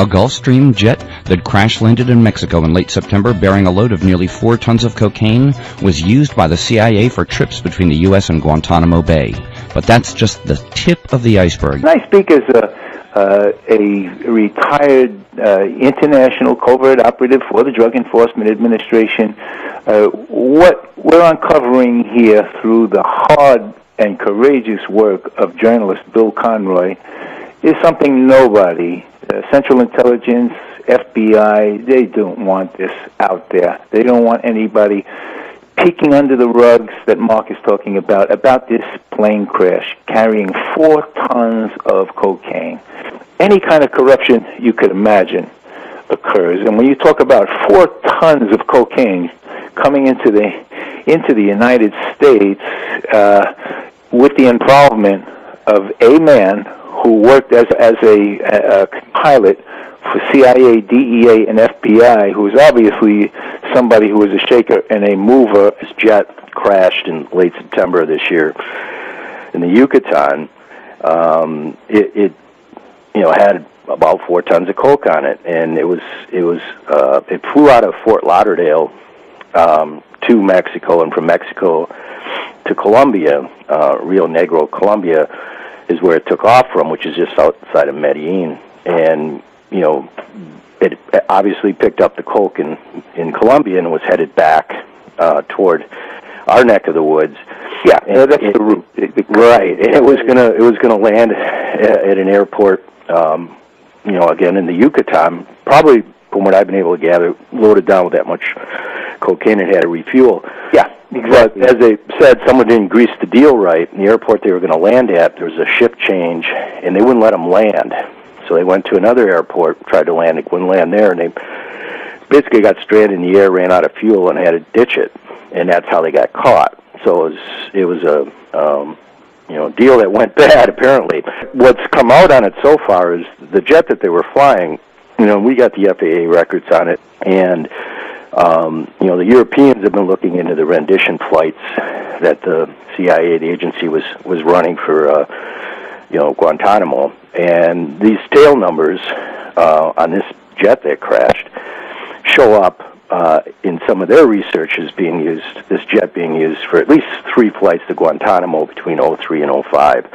A Gulfstream jet that crash landed in Mexico in late September bearing a load of nearly four tons of cocaine was used by the CIA for trips between the U.S. and Guantanamo Bay. But that's just the tip of the iceberg. I speak as a, uh, a retired uh, international covert operative for the Drug Enforcement Administration. Uh, what we're uncovering here through the hard and courageous work of journalist Bill Conroy is something nobody, uh, Central Intelligence, FBI, they don't want this out there. They don't want anybody peeking under the rugs that Mark is talking about, about this plane crash carrying four tons of cocaine. Any kind of corruption you could imagine occurs. And when you talk about four tons of cocaine coming into the into the United States uh, with the involvement of a man who worked as as a, a, a pilot for CIA, DEA, and FBI, who was obviously somebody who was a shaker and a mover. His jet crashed in late September of this year in the Yucatan. Um, it, it, you know, had about four tons of coke on it, and it was it was uh, it flew out of Fort Lauderdale um, to Mexico, and from Mexico to Colombia, uh, Rio Negro, Colombia, is where it took off from, which is just outside of Medellin, and you know, it obviously picked up the coke in in Colombia and was headed back uh, toward our neck of the woods. Yeah, and that's it, the route. right, and it was gonna it was gonna land at, at an airport. Um, you know, again in the Yucatan, probably from what I've been able to gather, loaded down with that much cocaine, it had to refuel. Yeah, exactly. But as they said, someone didn't grease the deal right. In the airport they were going to land at, there was a ship change, and they wouldn't let them land. So they went to another airport, tried to land, it wouldn't land there, and they basically got stranded in the air, ran out of fuel, and had to ditch it, and that's how they got caught. So it was it was a um, you know deal that went bad apparently. What's come out on it so far is the jet that they were flying. You know, we got the FAA records on it, and um, you know the Europeans have been looking into the rendition flights that the CIA, the agency, was was running for uh, you know Guantanamo, and these tail numbers uh, on this jet that crashed show up uh, in some of their research as being used, this jet being used for at least three flights to Guantanamo between 03 and 05.